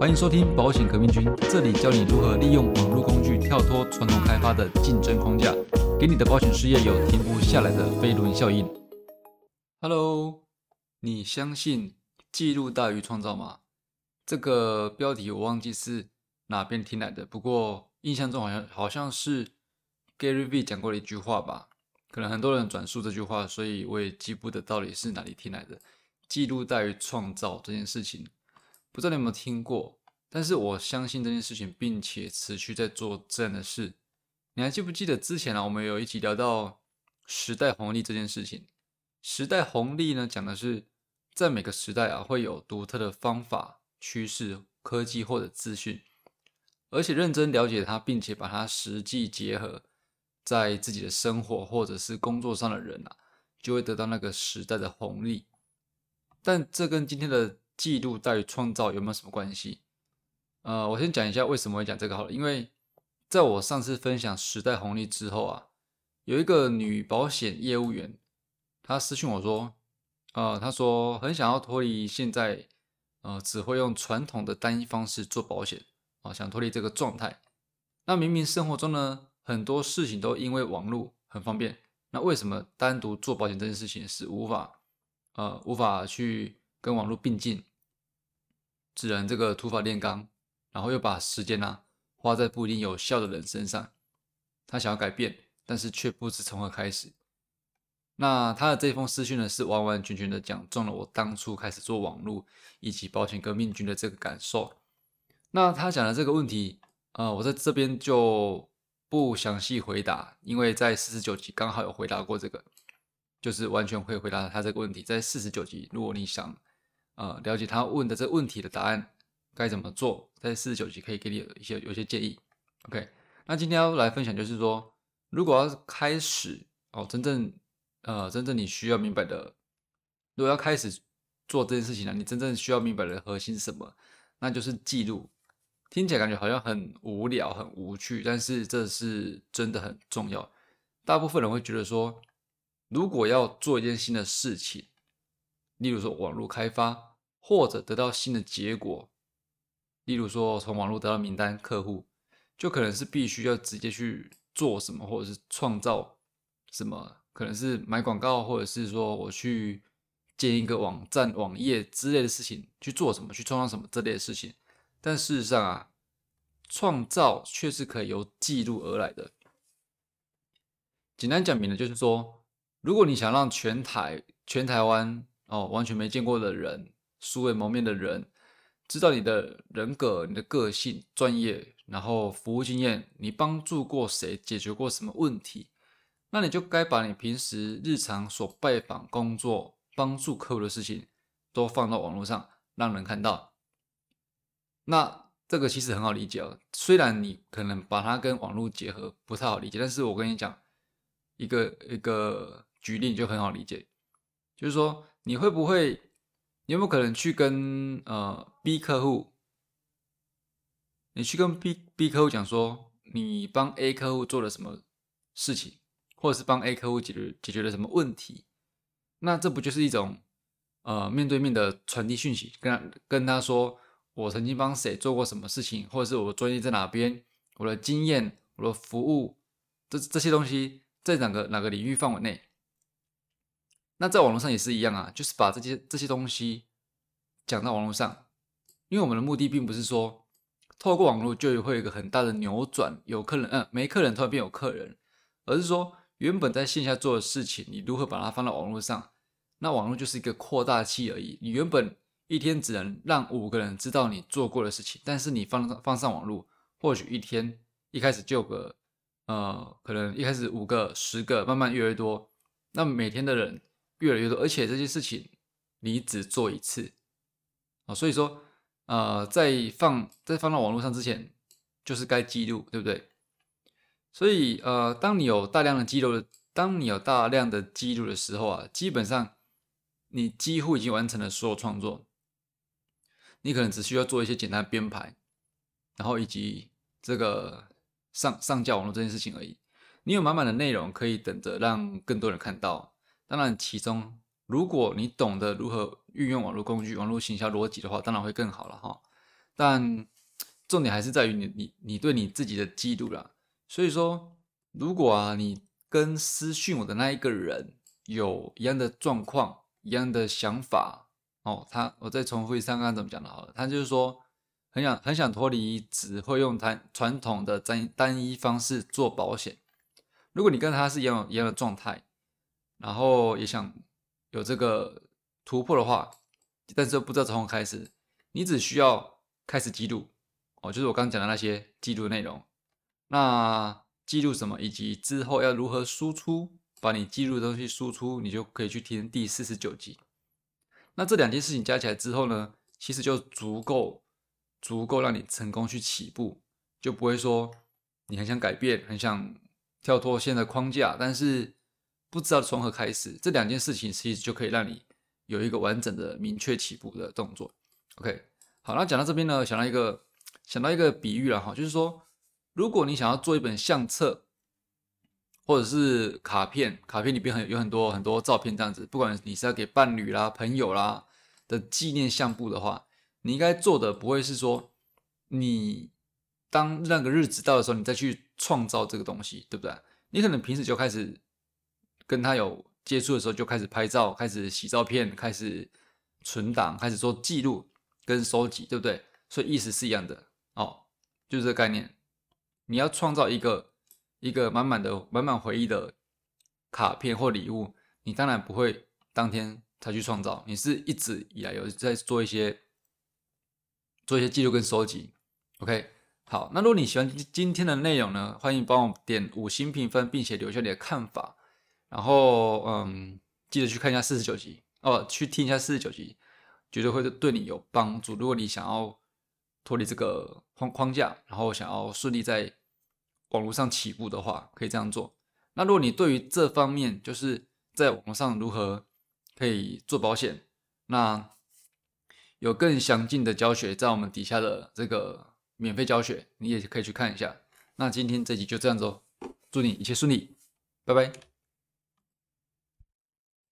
欢迎收听保险革命军，这里教你如何利用网络工具跳脱传统开发的竞争框架，给你的保险事业有停不下来的飞轮效应。Hello，你相信记录大于创造吗？这个标题我忘记是哪边听来的，不过印象中好像好像是 Gary V 讲过的一句话吧。可能很多人转述这句话，所以我也记不得到底是哪里听来的。记录大于创造这件事情。不知道你有没有听过，但是我相信这件事情，并且持续在做这样的事。你还记不记得之前啊，我们有一起聊到时代红利这件事情？时代红利呢，讲的是在每个时代啊，会有独特的方法、趋势、科技或者资讯，而且认真了解它，并且把它实际结合在自己的生活或者是工作上的人啊，就会得到那个时代的红利。但这跟今天的记录大于创造有没有什么关系？呃，我先讲一下为什么会讲这个好了。因为在我上次分享时代红利之后啊，有一个女保险业务员，她私信我说，呃，她说很想要脱离现在，呃，只会用传统的单一方式做保险啊，想脱离这个状态。那明明生活中呢，很多事情都因为网络很方便，那为什么单独做保险这件事情是无法，呃，无法去跟网络并进？只能这个土法炼钢，然后又把时间呢花在不一定有效的人身上。他想要改变，但是却不知从何开始。那他的这封私讯呢，是完完全全的讲中了我当初开始做网络以及保险革命军的这个感受。那他讲的这个问题，呃，我在这边就不详细回答，因为在四十九集刚好有回答过这个，就是完全会回答他这个问题。在四十九集，如果你想。呃，了解他问的这问题的答案该怎么做，在四十九集可以给你一些有些建议。OK，那今天要来分享就是说，如果要开始哦，真正呃，真正你需要明白的，如果要开始做这件事情呢，你真正需要明白的核心是什么？那就是记录。听起来感觉好像很无聊、很无趣，但是这是真的很重要。大部分人会觉得说，如果要做一件新的事情，例如说网络开发。或者得到新的结果，例如说从网络得到名单客户，就可能是必须要直接去做什么，或者是创造什么，可能是买广告，或者是说我去建一个网站、网页之类的事情去做什么，去创造什么这类的事情。但事实上啊，创造却是可以由记录而来的。简单讲明了就是说，如果你想让全台、全台湾哦完全没见过的人。素未谋面的人，知道你的人格、你的个性、专业，然后服务经验，你帮助过谁，解决过什么问题，那你就该把你平时日常所拜访、工作、帮助客户的事情，都放到网络上，让人看到。那这个其实很好理解哦，虽然你可能把它跟网络结合不太好理解，但是我跟你讲一个一个举例就很好理解，就是说你会不会？你有没有可能去跟呃 B 客户，你去跟 B B 客户讲说，你帮 A 客户做了什么事情，或者是帮 A 客户解决解决了什么问题？那这不就是一种呃面对面的传递讯息，跟他跟他说我曾经帮谁做过什么事情，或者是我专业在哪边，我的经验、我的服务，这这些东西在哪个哪个领域范围内？那在网络上也是一样啊，就是把这些这些东西讲到网络上，因为我们的目的并不是说透过网络就会有一个很大的扭转，有客人嗯没客人突然变有客人，而是说原本在线下做的事情，你如何把它放到网络上？那网络就是一个扩大器而已。你原本一天只能让五个人知道你做过的事情，但是你放放上网络，或许一天一开始就个呃可能一开始五个十个，慢慢越来越多，那每天的人。越来越多，而且这些事情你只做一次啊，所以说，呃，在放在放到网络上之前，就是该记录，对不对？所以，呃，当你有大量的记录的，当你有大量的记录的时候啊，基本上你几乎已经完成了所有创作，你可能只需要做一些简单的编排，然后以及这个上上架网络这件事情而已，你有满满的内容可以等着让更多人看到。当然，其中如果你懂得如何运用网络工具、网络行销逻辑的话，当然会更好了哈。但重点还是在于你你你对你自己的记录啦。所以说，如果啊你跟私讯我的那一个人有一样的状况、一样的想法哦，他我再重复一下刚刚怎么讲的好了，他就是说很想很想脱离只会用单传统的单单一方式做保险。如果你跟他是一样一样的状态，然后也想有这个突破的话，但是不知道从何开始，你只需要开始记录哦，就是我刚刚讲的那些记录内容。那记录什么，以及之后要如何输出，把你记录的东西输出，你就可以去听第四十九集。那这两件事情加起来之后呢，其实就足够足够让你成功去起步，就不会说你很想改变，很想跳脱现在框架，但是不知道从何开始。这两件事情其实就可以让你有一个完整的、明确起步的动作。OK，好，那讲到这边呢，想到一个想到一个比喻了哈，就是说。如果你想要做一本相册，或者是卡片，卡片里边很有很多很多照片这样子，不管你是要给伴侣啦、朋友啦的纪念相簿的话，你应该做的不会是说，你当那个日子到的时候，你再去创造这个东西，对不对？你可能平时就开始跟他有接触的时候，就开始拍照，开始洗照片，开始存档，开始做记录跟收集，对不对？所以意思是一样的哦，就是这个概念。你要创造一个一个满满的满满回忆的卡片或礼物，你当然不会当天才去创造，你是一直以来有在做一些做一些记录跟收集。OK，好，那如果你喜欢今天的内容呢，欢迎帮我点五星评分，并且留下你的看法。然后，嗯，记得去看一下四十九集哦，去听一下四十九集，绝对会对你有帮助。如果你想要脱离这个框框架，然后想要顺利在网络上起步的话，可以这样做。那如果你对于这方面，就是在网络上如何可以做保险，那有更详尽的教学，在我们底下的这个免费教学，你也可以去看一下。那今天这集就这样子哦，祝你一切顺利，拜拜。